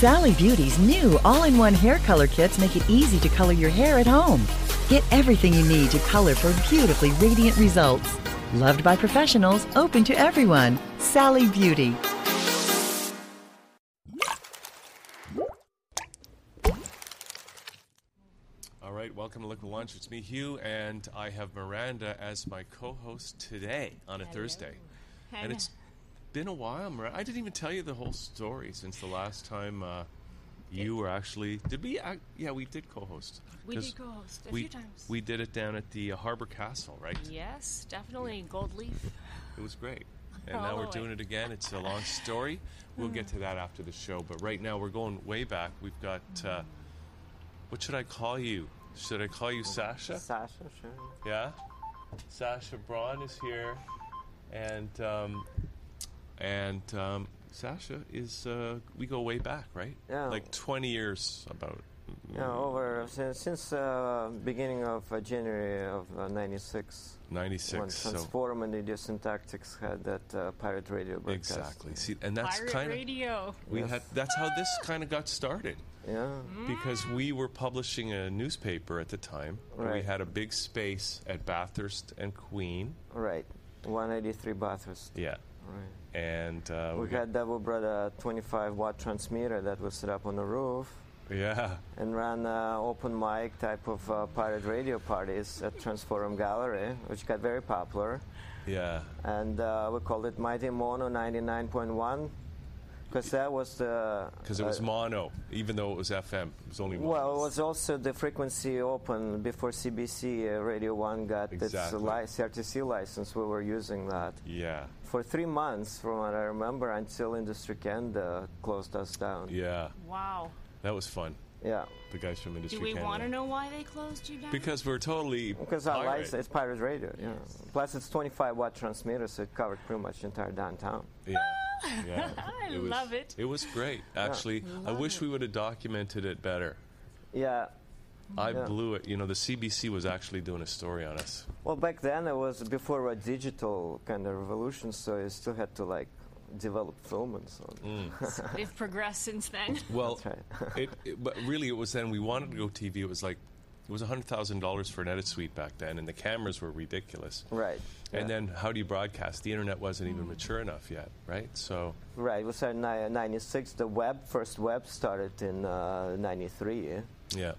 Sally Beauty's new all-in-one hair color kits make it easy to color your hair at home. Get everything you need to color for beautifully radiant results. Loved by professionals, open to everyone. Sally Beauty. All right, welcome to Liquid Lunch. It's me, Hugh, and I have Miranda as my co-host today on a Thursday. And it's been a while, Miranda. I didn't even tell you the whole story since the last time uh, you were actually. Did we? Act, yeah, we did co-host. We 'Cause did co-host a we, few times. We did it down at the uh, Harbor Castle, right? yes, definitely gold leaf. It was great. And All now we're way. doing it again. It's a long story. We'll get to that after the show. But right now we're going way back. We've got. Uh, what should I call you? Should I call you Sasha? Sasha, sure. Yeah. Sasha Braun is here, and um, and um, Sasha is. Uh, we go way back, right? Yeah. Like twenty years about. Yeah, over since, since uh, beginning of uh, January of uh, '96, Ninety when six. So Transform and Idiosyntactics had that uh, pirate radio broadcast. exactly. See, and that's Pirate kind of radio. we Yes. had. That's how this kind of got started. Yeah, because we were publishing a newspaper at the time. and We had a big space at Bathurst and Queen. right. 183 Bathurst. Yeah. Right. And uh, We had that. We brought a 25 watt transmitter that was set up on the roof yeah. and ran uh, open mic type of uh, pirate radio parties at Transforum Gallery, which got very popular. Yeah. And uh, we called it Mighty Mono 99.1 because that was the. Because it was uh, mono, even though it was FM. It was only mono. Well, it was also the frequency open before CBC uh, Radio 1 got its Exactly. li- CRTC license. We were using that yeah. for three months, from what I remember, until Industry Canada closed us down. Yeah. Wow. That was fun. Yeah, The guys from Industry Do we Canada. want to know why they closed you down? Because we're totally. because our license, it's pirate radio. Yeah. Plus, it's 25 watt transmitter, so it covered pretty much entire downtown. Yeah. Yeah. I was, love it. It was great. Actually, I wish it. we would have documented it better. Yeah. I Yeah. blew it. You know, the CBC was actually doing a story on us. Well, back then it was before a digital kind of revolution, so you still had to like develop film and so on. Mm. They've progressed since then. Well, That's right. it, it, but really, it was then we wanted to go TV. It was like it was hundred thousand dollars for an edit suite back then, and the cameras were ridiculous. Right. And yeah. then, how do you broadcast? The internet wasn't even mature enough yet, right? So, Right, it was in ni- 96. The web, first web started in uh, 93. yeah? yeah,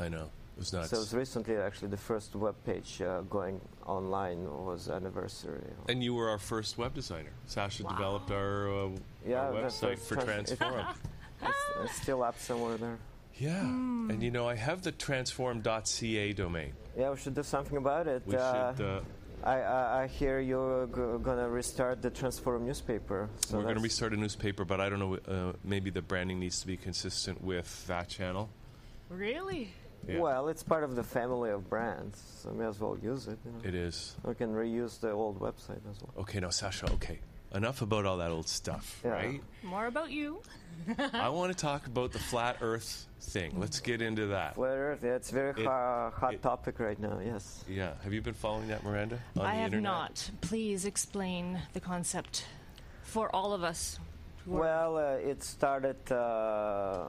I know it was nuts. So it was recently actually the first web page uh, going online was anniversary. and you were our first web designer. Sasha developed our, uh, Yeah, our website for trans- Transform. It's, it's still up somewhere there. Yeah, and you know, I have the transform.ca domain. Yeah, we should do something about it. We uh, should. Uh, I, I, I hear you're g- gonna restart the Transform newspaper. So we're going to restart a newspaper, but I don't know. Uh, maybe the branding needs to be consistent with that channel. really? Yeah. Well, it's part of the family of brands, so may as well use it. You know? It is. We can reuse the old website as well. Okay, now Sasha. Okay, enough about all that old stuff, Yeah. right? More about you. I want to talk about the flat Earth thing. Let's get into that. Flat Earth, yeah, it's a very It- ho- hot it- topic right now. Yes. Yeah, have you been following that, Miranda? On I the have internet? not. Please explain the concept for all of us. Well, uh, it started uh,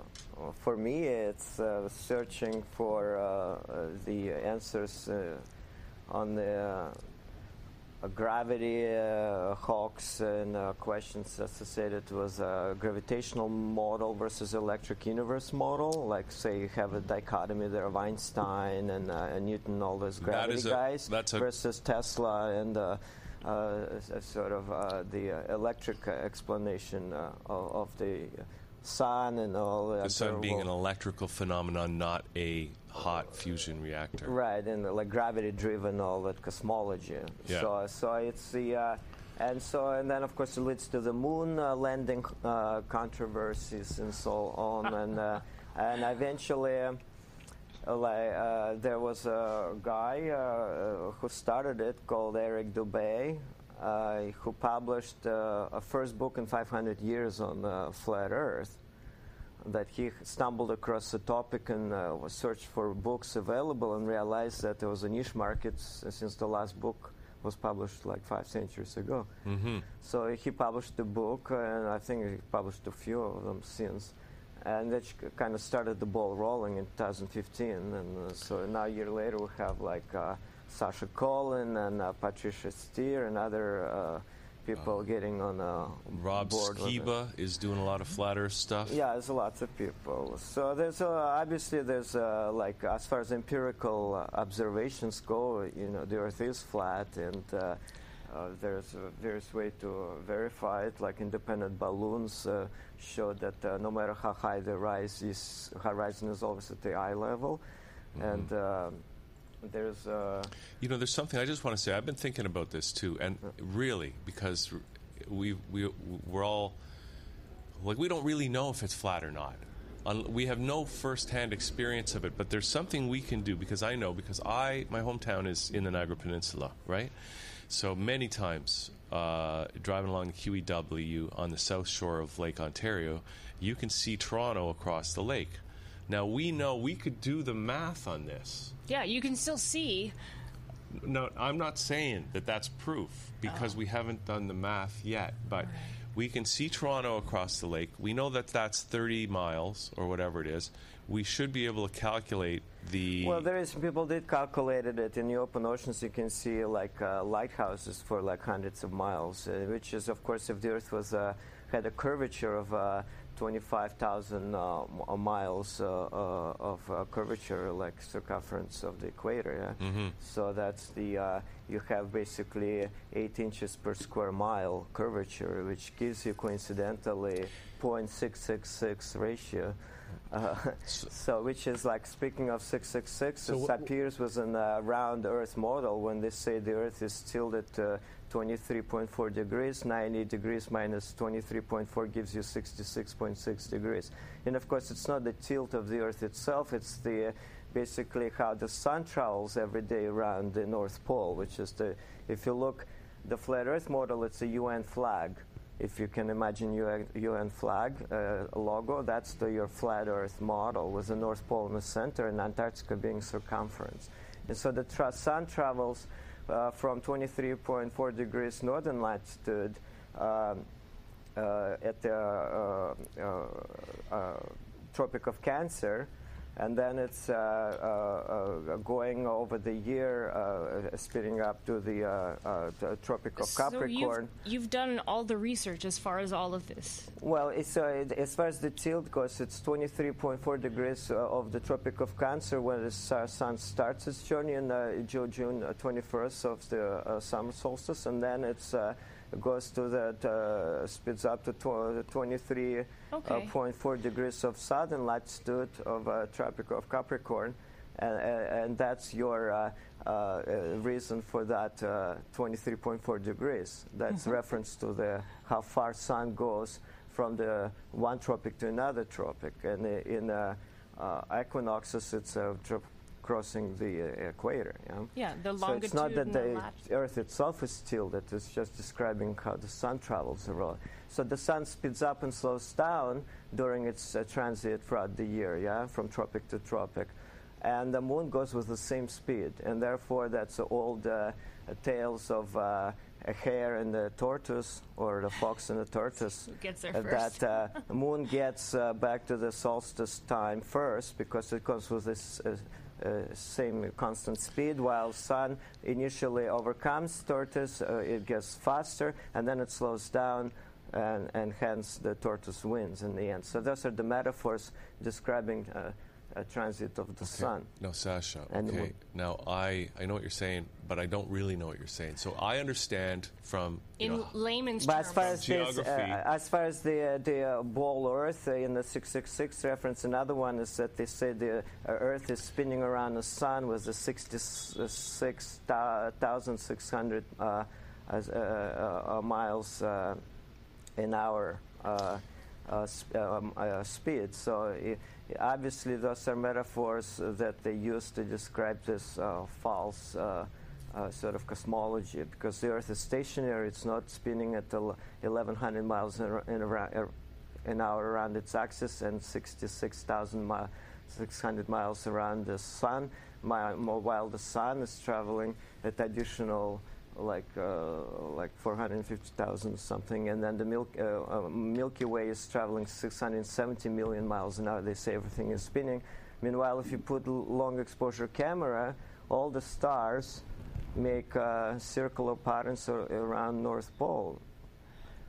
for me. It's uh, searching for uh, uh, the answers uh, on the uh, gravity uh, hawks and uh, questions associated with gravitational model versus electric universe model. Like, say, you have a dichotomy there of Einstein and, uh, and Newton, all those gravity a- guys, versus Tesla and. Uh, sort of uh, the uh, electric explanation uh, of, of the sun and all that. The sun being an electrical phenomenon, not a hot fusion reactor. Right, and like gravity-driven, all that cosmology. Yeah. So, so it's the, uh, and so, and then of course it leads to the moon uh, landing uh, controversies and so on, and uh, and eventually. uh, like, uh, there was a guy who started it called Eric Dubay, who published uh, a first book in 500 years on uh, flat Earth. That he stumbled across a topic and uh, was searched for books available and realized that there was a niche market since the last book was published like five centuries ago. Mm-hmm. So he published the book, and I think he published a few of them since. and that kind of started the ball rolling in 2015. And uh, so now a year later, we have like uh, Sasha Collin and uh, Patricia Steere and other uh, people getting on a Rob board. Skiba is doing a lot of flat Earth stuff. Yeah, there's lots of people. So there's uh, obviously there's uh, like as far as empirical uh, observations go, you know, the Earth is flat, and uh, uh, there's uh, various way to verify it. Like independent balloons uh, show that uh, no matter how high the rise is, horizon is always at the eye level, and um there's. Uh, You know, there's something I just want to say. I've been thinking about this too, and really because we we we're all like we don't really know if it's flat or not. We have no first-hand experience of it, but there's something we can do because I know because I my hometown is in the Niagara Peninsula, right? So many times uh, driving along the QEW on the south shore of Lake Ontario, you can see Toronto across the lake. Now we know we could do the math on this. Yeah, you can still see. No, I'm not saying that that's proof because we haven't done the math yet, but we can see Toronto across the lake. We know that that's 30 miles or whatever it is. We should be able to calculate the. Well, there is people did calculated it in the open oceans. You can see like uh, lighthouses for like hundreds of miles, uh, which is of course if the Earth was uh, had a curvature of uh, 25,000 uh, miles uh, uh, of uh, curvature, like circumference of the equator. Yeah? So that's the uh, you have basically eight inches per square mile curvature, which gives you coincidentally 0.666 ratio. Uh, so, which is like speaking of 666, So so wh- Sapir's was a uh, round Earth model when they say the Earth is tilted uh, 23.4 degrees, 90 degrees minus 23.4 gives you 66.6 degrees. And of course, it's not the tilt of the Earth itself; it's the uh, basically how the sun travels every day around the North Pole, which is the if you look the flat Earth model, it's a UN flag. If you can imagine UN, UN flag uh, logo, that's the your flat Earth model with the North Pole in the center and Antarctica being circumference. And so the tra- sun travels from 23.4 degrees northern latitude um, uh, at the uh, uh, uh, Tropic of Cancer, and then it's uh, uh, uh, going over the year, uh, speeding up to the, the Tropic of So Capricorn. you've, you've done all the research as far as all of this. Well, it's, uh, it- as far as the tilt goes, it's 23.4 degrees uh, of the Tropic of Cancer when the su- sun starts its journey in uh, June uh, 21st of the uh, summer solstice, and then it's uh, goes to that uh, speeds up to 23.4 Okay. degrees of southern latitude of uh, Tropic of Capricorn. And, and that's your uh, uh, uh, reason for that uh, 23.4 degrees. That's reference to the how far sun goes from the one tropic to another tropic. And in uh, uh, equinoxes, it's uh, tro- crossing the uh, equator. Yeah? Yeah, the So it's not that the the. Earth itself is tilted, it's just describing how the sun travels around. So the sun speeds up and slows down during its uh, transit throughout the year, yeah, from tropic to tropic. And the moon goes with the same speed, and therefore that's the old uh, tales of uh, a hare and the tortoise, or the fox and the tortoise. Who gets there uh, first? That uh, moon gets uh, back to the solstice time first because it goes with this uh, same constant speed, while sun initially overcomes tortoise, uh, it gets faster, and then it slows down, and, and hence the tortoise wins in the end. So those are the metaphors describing uh, a transit of the sun. No, Sasha. And okay. what- Now I I know what you're saying, but I don't really know what you're saying. So I understand from In know, layman's But as terms. far as, this, uh, as far as the uh, the uh, ball Earth uh, in the 666 reference, another one is that they say the uh, Earth is spinning around the sun with the 66,600 uh, uh, uh, uh, miles uh, an hour uh, sp- um, uh, speed. So i obviously, those are metaphors that they use to describe this uh, false. Uh, uh, sort of cosmology because the Earth is stationary; it's not spinning at 1,100 miles in, in around, an hour around its axis and 66,000 mi- 600 miles around the Sun. Mo- while the Sun is traveling at additional like uh, like 450,000 something, and then the Milk, uh, uh, Milky Way is traveling 670 million miles an hour. They say everything is spinning. Meanwhile, if you put long exposure camera, all the stars make uh, circular patterns ar- around North Pole.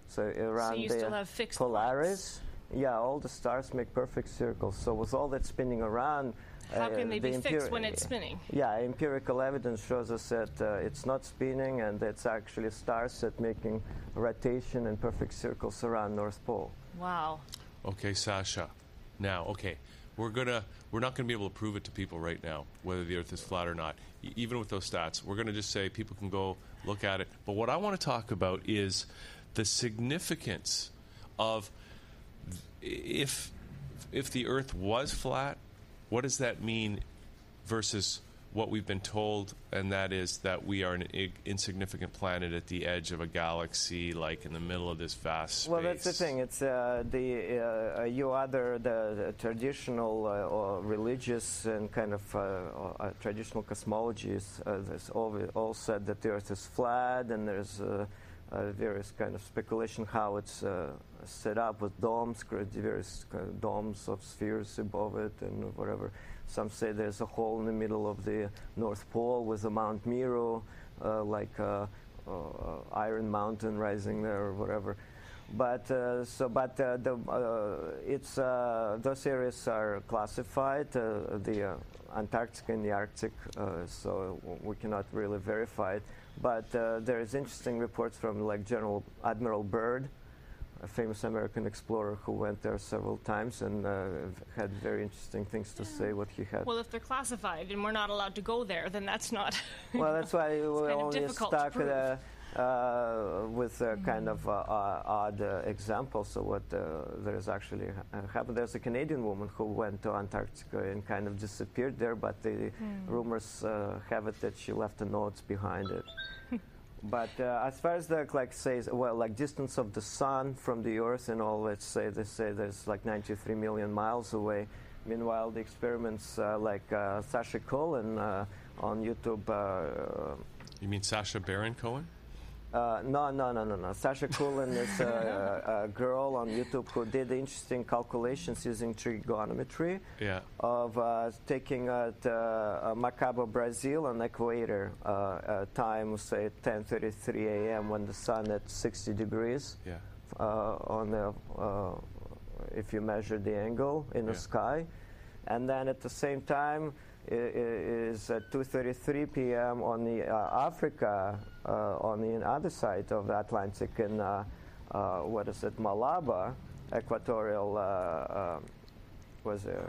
So around you the still have fixed Polaris, yeah, all the stars make perfect circles. So with all that spinning around, How uh, can they the be fixed when it's spinning? yeah, empirical evidence shows us that uh, it's not spinning and it's actually stars that making rotation and perfect circles around North Pole. Wow. Okay, Sasha. Now, okay, we're gonna we're not gonna be able to prove it to people right now whether the Earth is flat or not. E- even with those stats, we're gonna just say people can go look at it. But what I want to talk about is the significance of if if the Earth was flat, what does that mean versus what we've been told, and that is that we are an ig- insignificant planet at the edge of a galaxy, like in the middle of this vast space. Well, that's the thing. It's uh, the uh, uh, you other the, the traditional uh, or religious and kind of uh, uh, traditional cosmologies. Uh, all, all said that the Earth is flat, and there's uh, uh, various kind of speculation how it's uh, set up with domes, various of domes of spheres above it, and whatever. Some say there's a hole in the middle of the North Pole with a Mount Meru, uh, like uh, uh, Iron Mountain rising there or whatever. But uh, so, but uh, the uh, it's uh, those areas are classified. Uh, the uh, Antarctica and the Arctic, uh, so we cannot really verify it. But uh, there is interesting reports from like General Admiral Byrd, a famous American explorer who went there several times and uh, had very interesting things to say. What he had. Well, if they're classified and we're not allowed to go there, then that's not. Well, that's why we kind of only stuck uh, uh, with a kind of uh, odd uh, examples of what uh, there is actually ha- happened. There's a Canadian woman who went to Antarctica and kind of disappeared there, but the Hmm. rumors uh, have it that she left the notes behind it. But uh, as far as the like says, well, like distance of the sun from the Earth and all, let's say they say there's like 93 million miles away. Meanwhile, the experiments uh, like uh, Sasha Colin uh, on YouTube. Uh, You mean Sasha Baron Cohen? Uh, no, no, no, no, no. Sasha Kulin is a, a, girl on YouTube who did interesting calculations using trigonometry Yeah. of uh, taking at uh, uh, Macapá, Brazil, on equator uh, uh, time, say 10:33 a.m. when the sun at 60 degrees Yeah. uh, on the uh, if you measure the angle in the Yeah. sky, and then at the same time is at 2:33 p.m. on the uh, Africa on the other side of the Atlantic in uh, uh, what is it Malabo equatorial uh, uh, was it uh,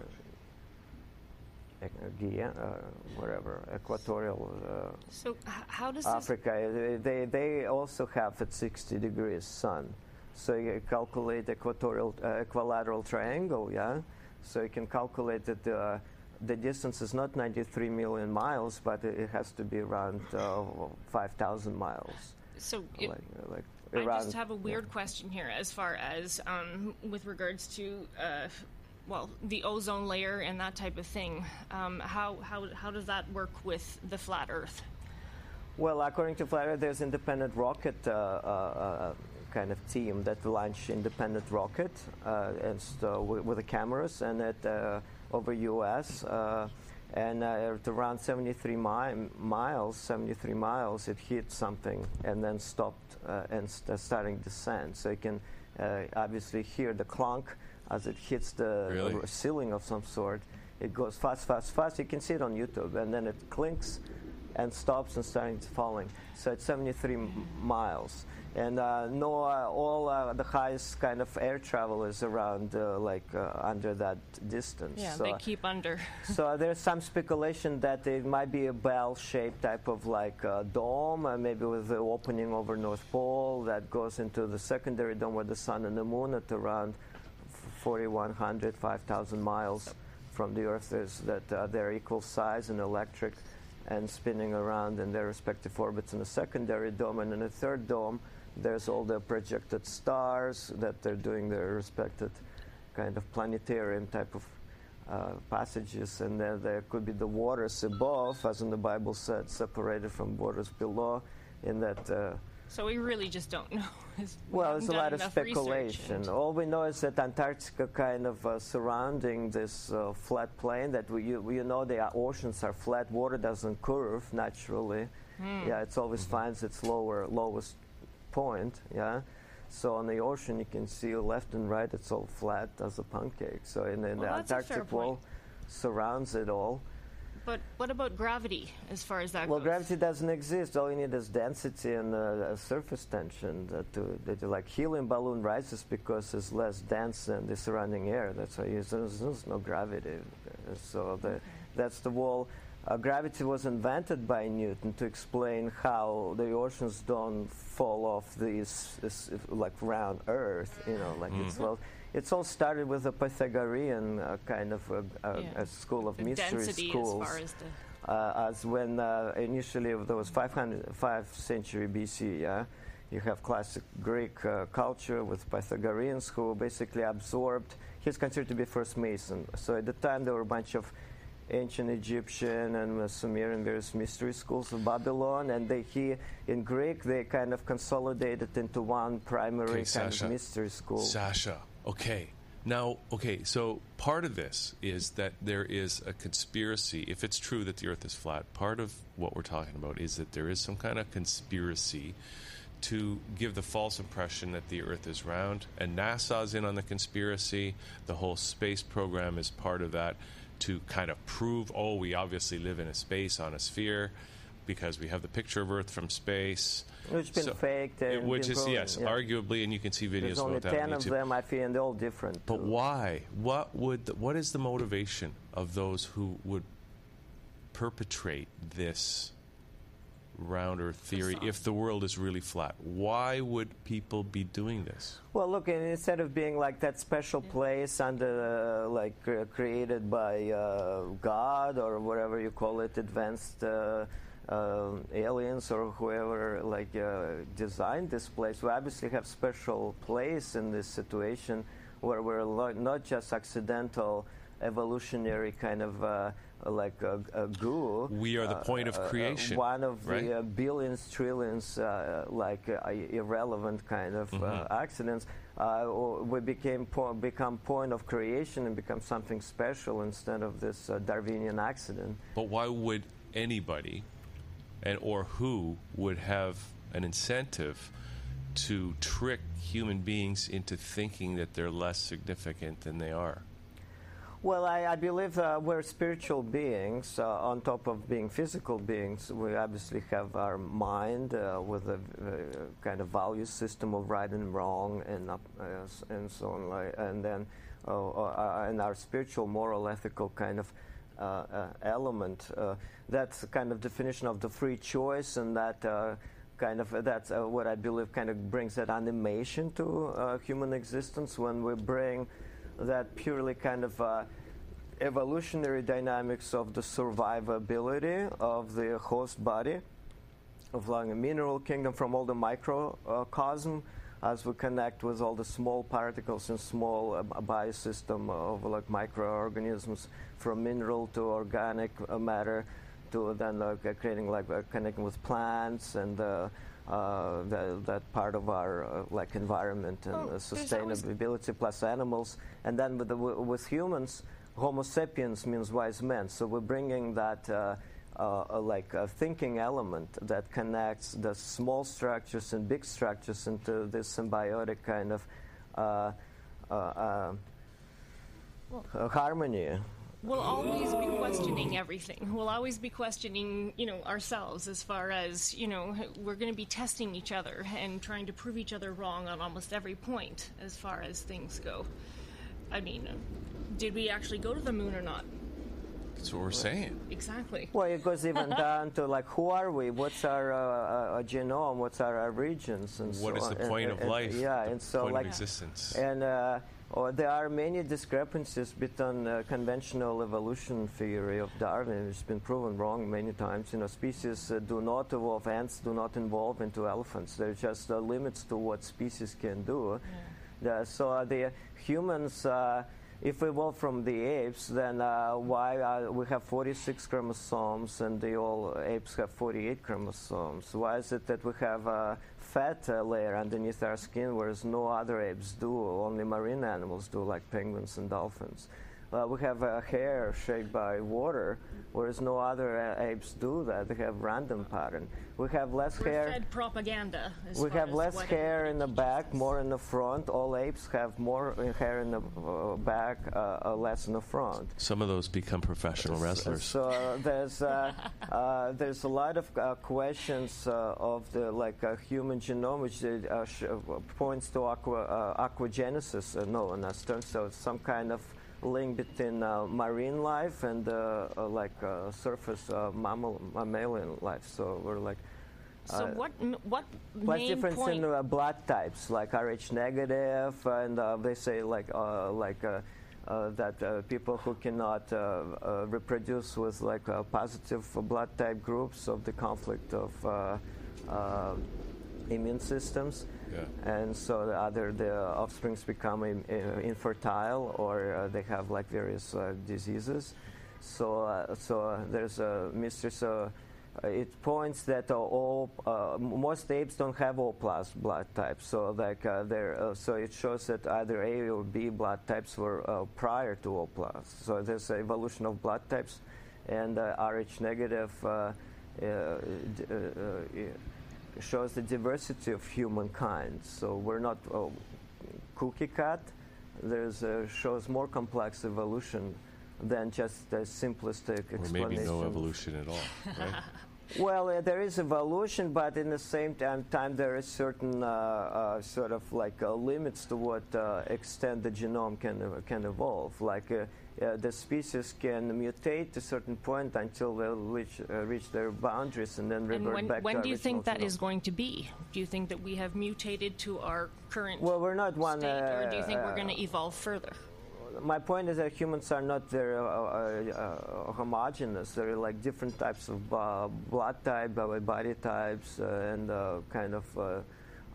Guyana, uh, whatever equatorial. Uh, so, how does? Africa, uh, they, they also have at 60 degrees sun. So you calculate equatorial, uh, equilateral triangle, yeah? So you can calculate that uh, the distance is not 93 million miles, but it has to be around uh, 5,000 miles. So, it, like, like I just have a yeah. weird question here as far as um, with regards to, uh, well, the ozone layer and that type of thing. Um, how, how, how does that work with the flat Earth? Well, according to Flat Earth, there's independent rocket uh, uh, uh, kind of team that launched independent rocket uh, and so with, with the cameras and at uh, over U.S. Uh, and uh, at around 73 mi- miles, 73 miles, it hit something and then stopped uh, and st- starting descent. So you can uh, obviously hear the clunk as it hits the Really? ceiling of some sort. It goes fast, fast, fast. You can see it on YouTube, and then it clinks and stops and starting to falling. So it's 73 m- miles. And uh, no, uh, all uh, the highest kind of air travel is around uh, like uh, under that distance. Yeah, so, they keep under. so there's some speculation that it might be a bell-shaped type of like uh, dome, uh, maybe with the opening over North Pole that goes into the secondary dome where the sun and the moon at around 4,100, 5,000 miles from the Earth. Is that uh, they're equal size and electric, and spinning around in their respective orbits in the secondary dome, and in the third dome, there's all the projected stars that they're doing their respected kind of planetarium type of uh, passages, and then there could be the waters above, as in the Bible said, separated from waters below. in that. Uh, so we really just don't know. well, there's a lot of speculation. All we know is that Antarctica kind of uh, surrounding this uh, flat plain that we, you, you, know the oceans are flat, water doesn't curve naturally. Mm. Yeah, it always finds its lower lowest point. Yeah. So on the ocean, you can see left and right, it's all flat as a pancake. So in, in well, the Antarctic wall surrounds it all. But what about gravity as far as that well, goes? Well, gravity doesn't exist. All you need is density and uh, surface tension. That, to, that like helium balloon rises because it's less dense than the surrounding air. That's why there's, there's no gravity. So the, that's the wall. Uh, gravity was invented by Newton to explain how the oceans don't fall off these, this, like round Earth. You know, like mm. it's well it's all started with a Pythagorean uh, kind of a, a, yeah. a, school of the mystery schools. As, as, uh, as when uh, initially there was 500, 5th century BC, yeah, you have classic Greek uh, culture with Pythagoreans who basically absorbed. He's considered to be first Mason. So at the time there were a bunch of ancient Egyptian and Sumerian various mystery schools of Babylon, and they he in Greek they kind of consolidated into one primary okay, kind Sasha, of mystery school. Sasha, Okay. Now, okay, so part of this is that there is a conspiracy. If it's true that the Earth is flat, part of what we're talking about is that there is some kind of conspiracy to give the false impression that the Earth is round. And NASA's in on the conspiracy. The whole space program is part of that to kind of prove, oh, we obviously live in a space on a sphere because we have the picture of Earth from space. Which has been so, faked. And which is, yes, yeah. arguably, and you can see videos There's only about 10 of them, I feel, and they're all different. But too. why? What would? The, what is the motivation of those who would perpetrate this round Earth theory if the world is really flat? Why would people be doing this? Well, look, instead of being like that special place under, uh, like uh, created by uh, God or whatever you call it, advanced uh, uh, aliens or whoever like uh, designed this place, we obviously have special place in this situation where we're not just accidental evolutionary kind of uh, like a, a, goo. We are the point of uh, uh, creation. one of right? the uh, billions, trillions, like irrelevant kind of mm-hmm. accidents. we became po- become point of creation and become something special instead of this Darwinian accident. But why would anybody and or who would have an incentive to trick human beings into thinking that they're less significant than they are? Well, I, I believe uh, we're spiritual beings. Uh, on top of being physical beings, we obviously have our mind uh, with a uh, kind of value system of right and wrong, and uh, and so on. Like, and then, uh, and our spiritual, moral, ethical kind of element. that's kind of definition of the free choice, and that kind of that's uh, what I believe kind of brings that animation to uh, human existence when we bring that purely kind of uh, evolutionary dynamics of the survivability of the host body of like mineral kingdom from all the microcosm as we connect with all the small particles and small uh, biosystem of like microorganisms from mineral to organic uh, matter to then uh, creating like uh, connecting with plants and uh, uh, that, that, part of our uh, like environment and oh, sustainability plus animals. And then with, the, with humans homo sapiens means wise men. So we're bringing that uh, uh like a thinking element that connects the small structures and big structures into this symbiotic kind of uh, well, harmony we'll always be questioning everything. We'll always be questioning, you know, ourselves as far as, you know, we're going to be testing each other and trying to prove each other wrong on almost every point as far as things go. I mean, did we actually go to the moon or not? That's what we're saying. Exactly. Well, it goes even down to like, who are we? What's our uh, uh, genome? What's our, our regions? And what so is the point and, of life? yeah, and so point like existence. And uh, or there are many discrepancies between uh, conventional evolution theory of Darwin, which has been proven wrong many times. You know, species uh, do not evolve, ants do not evolve into elephants. There are just uh, limits to what species can do. Yeah. so the humans, uh, if we evolved from the apes, then uh, why uh, we have 46 chromosomes and the all apes have 48 chromosomes? Why is it that we have a fat uh, layer underneath our skin, whereas no other apes do, only marine animals do, like penguins and dolphins? Uh, we have a hair shaped by water, whereas no other uh, apes do that. They have random pattern. We have less We're hair. fed propaganda. as We far have as less hair in the back, us. more in the front. All apes have more uh, hair in the uh, back, uh, uh, less in the front. Some of those become professional wrestlers. So uh, there's uh, uh, there's a lot of uh, questions uh, of the like uh, human genome, which uh, sh- points to aqua, uh, aquagenesis, uh, known as term. So it's some kind of link between uh, marine life and uh, uh, like uh, surface uh, mammal mammalian life. So we're like. So what what What's difference point? in uh, blood types, like Rh negative, and uh, they say like uh, like uh, uh, that uh, people who cannot uh, uh, reproduce with like uh, positive blood type groups of the conflict of uh, uh, immune systems. Yeah. And so the other the offsprings become infertile or uh, they have like various uh, diseases. So uh, so there's a mystery. So it points that all uh, most apes don't have O plus blood types. So like uh, there, so it shows that either A or B blood types were prior to O plus. So there's an evolution of blood types, and Rh negative. D- shows the diversity of humankind. So we're not uh, cookie cut. There's uh, shows more complex evolution than just a simplistic Or explanation. maybe no evolution at all, right? Well, uh, there is evolution, but in the same time, time there is certain uh, uh, sort of like uh, limits to what uh, extent the genome can uh, can evolve. Like uh, uh, the species can mutate to a certain point until they reach uh, reach their boundaries and then and revert when, back when to do you think that genome. is going to be? Do you think that we have mutated to our current Well, we're not one. state, or do you think uh, we're going to evolve further? my point is that humans are not very uh, uh, uh, homogeneous. There are like different types of uh, blood type, uh, body types, uh, and uh, kind of uh,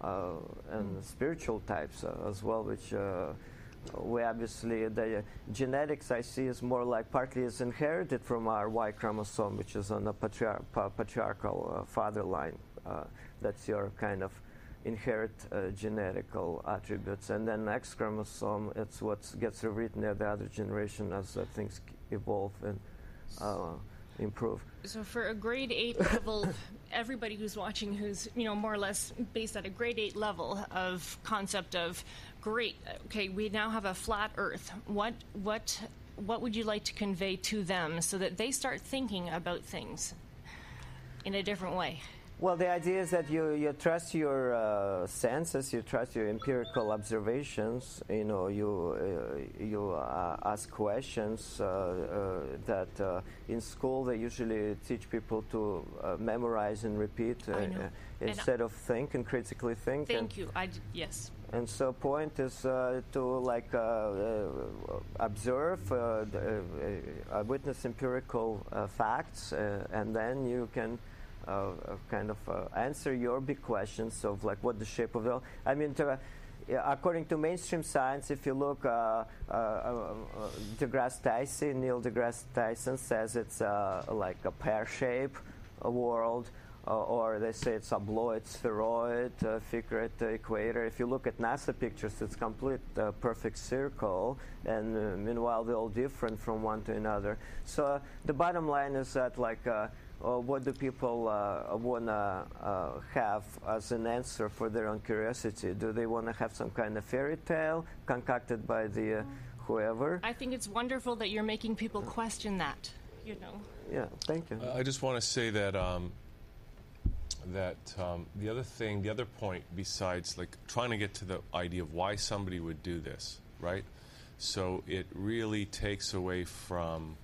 uh, and spiritual types uh, as well, which. We obviously the genetics I see is more like partly is inherited from our Y chromosome, which is on the patriar- pa- patriarchal uh, father line. Uh, that's your kind of inherit uh, genetical attributes, and then X chromosome it's what gets rewritten at the other generation as uh, things evolve and uh, improve. So for a grade eight level, everybody who's watching, who's you know more or less based at a grade eight level of concept of, great, okay, we now have a flat Earth. What what what would you like to convey to them so that they start thinking about things in a different way? Well, the idea is that you, you trust your uh, senses, you trust your empirical observations. You know, you uh, you uh, ask questions uh, uh, that uh, in school they usually teach people to uh, memorize and repeat And instead of think and critically think. and- Thank you. I d- yes. And so point is uh, to like uh, uh, observe, uh, uh, uh, witness empirical facts, and then you can kind of answer your big questions of like what the shape of the. I mean, to, according to mainstream science, if you look, uh, uh, uh, deGrasse Tyson, Neil deGrasse Tyson says it's like a pear shape uh, world or they say it's obloid, spheroid, uh, figure at the equator. If you look at NASA pictures, it's complete uh, perfect circle, and uh, meanwhile they're all different from one to another. So uh, the bottom line is that like. Uh, uh, what do people uh, want to uh, have as an answer for their own curiosity? Do they want to have some kind of fairy tale concocted by the uh, whoever? I think it's wonderful that you're making people question that. You know. Yeah, thank you. I just want to say that um, that um, the other thing, the other point, besides like trying to get to the idea of why somebody would do this, right? So it really takes away from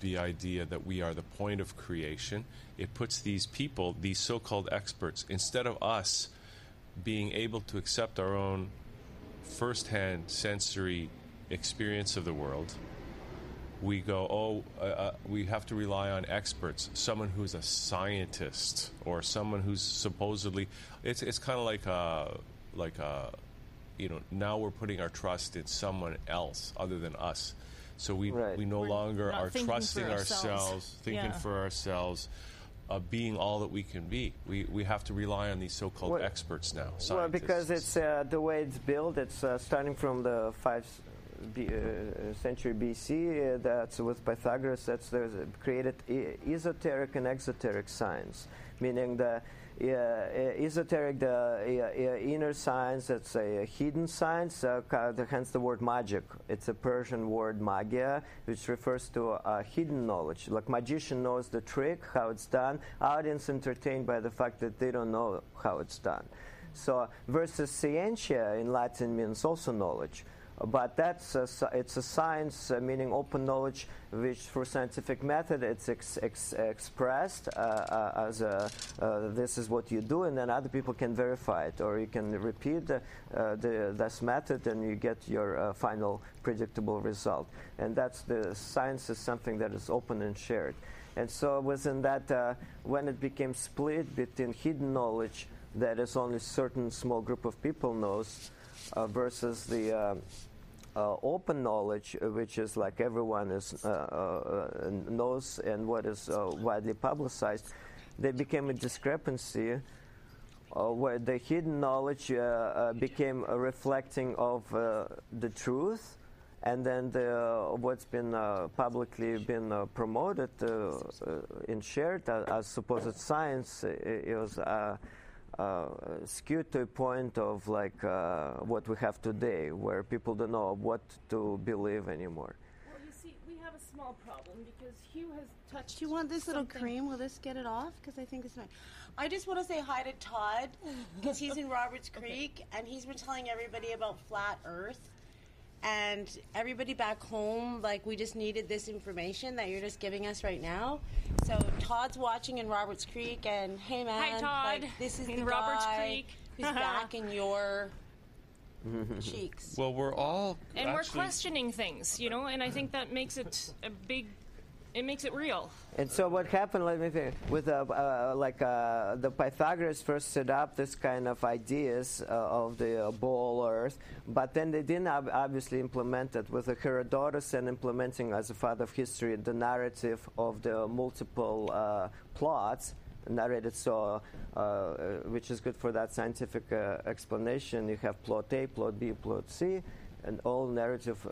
the idea that we are the point of creation. It puts these people, these so-called experts, instead of us being able to accept our own firsthand sensory experience of the world we go, oh, uh, uh, we have to rely on experts, someone who's a scientist or someone who's supposedly. It's it's kind of like a like a you know, now we're putting our trust in someone else other than us. So we Right. we no We're longer are trusting ourselves. ourselves, thinking Yeah. for ourselves, uh, being all that we can be. We we have to rely on these so-called Well- experts now. Well, because it's uh, the way it's built. It's uh, starting from the five B, uh, century BC. Uh, that's with Pythagoras. That's there's created e- esoteric and exoteric science, meaning the uh, esoteric, the inner science, that's a, hidden science, uh, hence the word magic. It's a Persian word magia, which refers to uh, hidden knowledge. Like magician knows the trick, how it's done. Audience entertained by the fact that they don't know how it's done. So versus scientia in Latin means also knowledge. But that's a, it's a science, uh, meaning open knowledge, which for scientific method it's ex- ex- expressed uh, uh, as a, uh, this is what you do, and then other people can verify it, or you can repeat the, uh, this method, and you get your uh, final predictable result. And that's the science is something that is open and shared. And so within that, when it became split between hidden knowledge that is only certain small group of people knows versus the uh, uh, open knowledge, uh, which is like everyone is uh, uh, uh, knows and what is uh, widely publicized, there became a discrepancy uh, where the hidden knowledge uh, uh, became a reflecting of uh, the truth, and then the, uh, what's been uh, publicly been uh, promoted uh, uh, and shared uh, as supposed science uh, it was. Uh, uh, skewed to a point of like uh, what we have today, where people don't know what to believe anymore. Well, you see, we have a small problem because Hugh has touched. Do you want this little cream? Will this get it off? Because I think it's nice. I just want to say hi to Todd because he's in Roberts Creek and he's been telling everybody about flat Earth. And everybody back home, like we just needed this information that you're just giving us right now. So Todd's watching in Roberts Creek, and hey man, Hi, Todd. like, this is In the Roberts guy Creek. who's back in your cheeks. well, we're all and we're questioning things, you know, and I think that makes it a big. It makes it real. And so what happened? Let me think. With uh, uh, like uh, the Pythagoras first set up this kind of ideas uh, of the uh, ball Earth, but then they didn't ob- obviously implement it with the Herodotus and implementing as a father of history the narrative of the multiple uh, plots narrated so which is good for that scientific explanation you have plot a plot b plot c and all narrative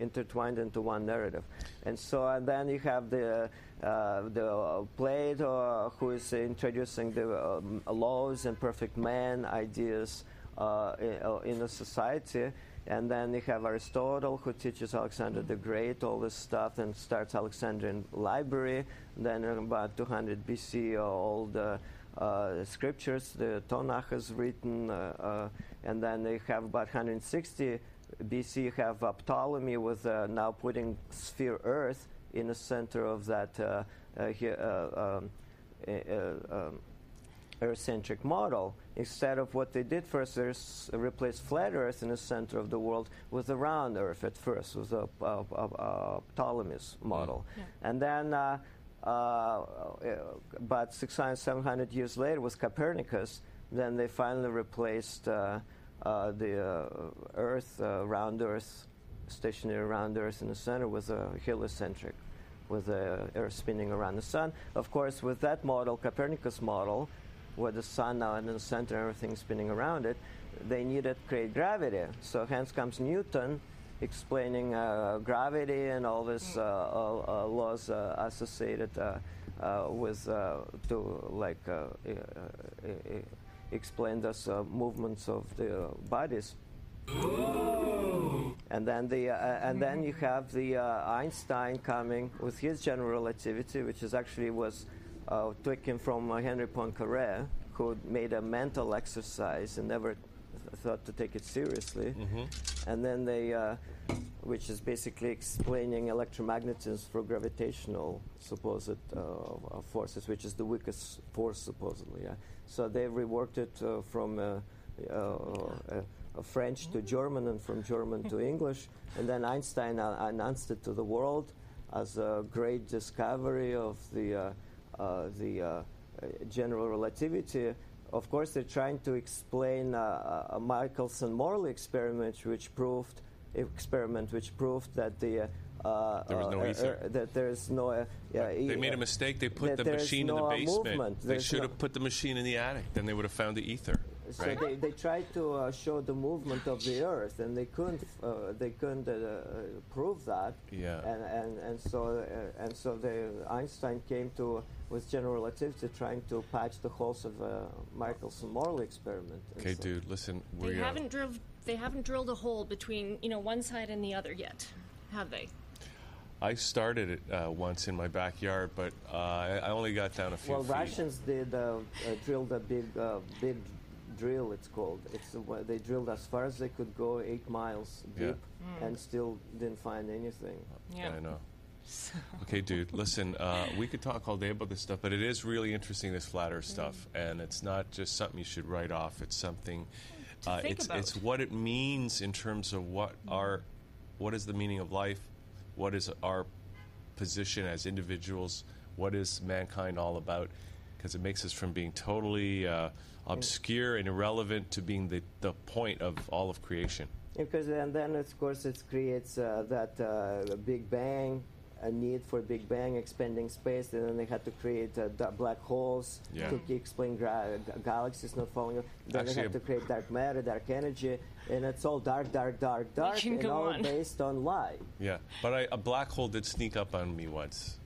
intertwined into one narrative. And so and then you have the uh, the uh, Plato who is introducing the um, laws and perfect man ideas uh, in, in a society. And then you have Aristotle who teaches Alexander the Great all this stuff and starts Alexandrian library. Then about 200 BC, uh, all the uh, scriptures, the Tanakh is written, uh, uh, and then they have about 160 BC. You have uh, Ptolemy with uh, now putting sphere Earth in the center of that uh, uh, uh, um, um, Earth-centric model. Instead of what they did first, they replaced flat Earth in the center of the world with a round Earth at first, with a, a, a, a Ptolemy's model, and then. Uh, uh, about 600, 700 years later, with Copernicus, then they finally replaced uh, uh, the uh, Earth, uh, round Earth, stationary round Earth in the center with a heliocentric, with the Earth spinning around the sun. Of course, with that model, Copernicus model, where the sun now in the center and everything spinning around it, they needed to create gravity. So hence comes Newton explaining uh, gravity and all these uh, uh, uh, laws uh, associated uh, uh, with uh, to like uh, uh, uh, uh, uh, movements of the bodies. And then the uh, and then you have the uh, Einstein coming with his general relativity, which is actually was uh, taken from uh, Henry Poincaré, who made a mental exercise and never thought to take it seriously. And then they, uh, which is basically explaining electromagnetism for gravitational supposed uh, forces, which is the weakest force supposedly. Yeah. So they reworked it uh, from. Uh, uh, French to German and from German to English. And then Einstein uh, announced it to the world as a great discovery of the, uh, uh, the general relativity, of course, they're trying to explain uh, a Michelson-Morley experiment, which proved experiment which proved that the uh, there was no uh, ether. uh, that there's no. Uh, yeah, They made a mistake. They put the machine no, in the basement. movement. They There's should no- have put the machine in the attic. Then they would have found the ether. So Right? they, they tried to uh, show the movement of the Earth, and they couldn't uh, they couldn't uh, uh, prove that. Yeah. And and and so uh, and so the Einstein came to with general relativity, trying to patch the holes of uh, Michelson-Morley experiment. And okay, so- dude, listen. They We, uh, haven't drilled. They haven't drilled a hole between you know one side and the other yet, have they? I started it uh, once in my backyard, but uh, I I only got down a few Well, feet. Russians did uh, uh, drilled a big uh, big drill. It's called. It's wha- they drilled as far as they could go, eight miles Yeah. deep, and still didn't find anything. Yeah, I know. Okay, dude, listen, uh, we could talk all day about this stuff, but it is really interesting, this flat earth stuff. And it's not just something you should write off, it's something. To Uh, think it's, about. it's what it means in terms of what our, what is the meaning of life, what is our position as individuals, what is mankind all about, because it makes us from being totally uh, obscure and irrelevant to being the, the point of all of creation. Because and then of course it creates uh, that uh, Big Bang, a need for Big Bang expanding space, and then they had to create uh, black holes Yeah. to explain gra- galaxies not falling. Then Actually, they had to create dark matter, dark energy, and it's all dark, dark, dark, dark, can and go all on. based on lie. Yeah, but I, a black hole did sneak up on me once.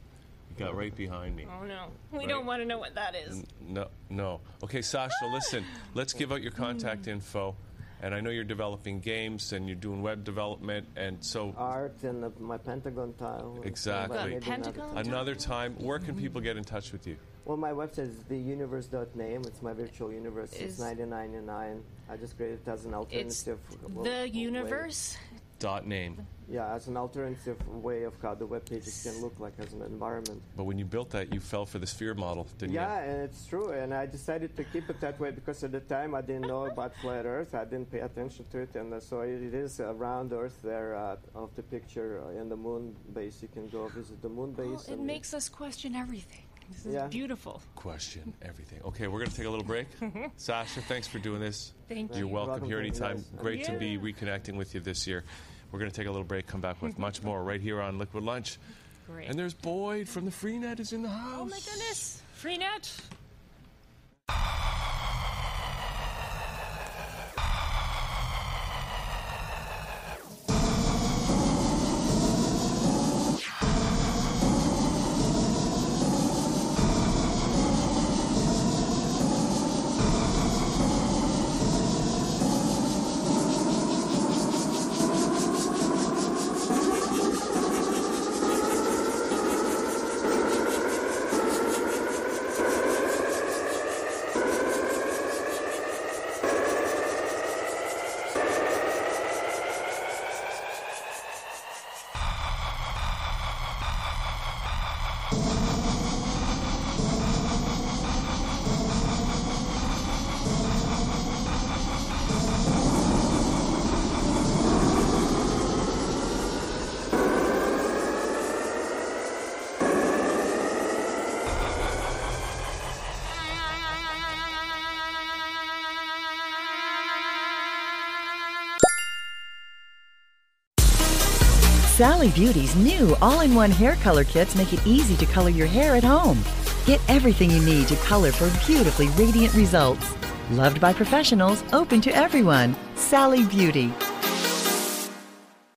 It got right behind me. Oh no, we Right. don't want to know what that is. No, no. Okay, Sasha, listen. Let's give out your contact info. And I know you're developing games and you're doing web development, and so Art and uh, my Pentagon tile. and so, but Exactly. another Pentagon? time. another time, where can people get in touch with you? Well, my website is theuniverse.name. It's my virtual universe. Is- it's 1999. I just created it as an It's alternative. w- the way- universe. Dot name. Yeah, as an alternative way of how the web pages can look like as an environment. But when you built that, you fell for the sphere model, didn't Yeah, you? Yeah, and it's true. And I decided to keep it that way because at the time I didn't know about flat Earth. I didn't pay attention to it, and uh, so it, it is a round Earth there uh, of the picture uh, in the moon base. You can go visit the moon base. Well, it and makes us question everything. This is Yeah. beautiful. Question everything. Okay, we're going to take a little break. Sasha, thanks for doing this. Thank You're you. welcome Welcome, here anytime. guys. Great to be reconnecting with you this year. We're going to take a little break, come back with much more right here on Liquid Lunch. Great. And there's Boyd from the Freenet is in the house. oh my goodness, Freenet. Sally Beauty's new all in one hair color kits make it easy to color your hair at home. Get everything you need to color for beautifully radiant results. Loved by professionals, open to everyone. Sally Beauty.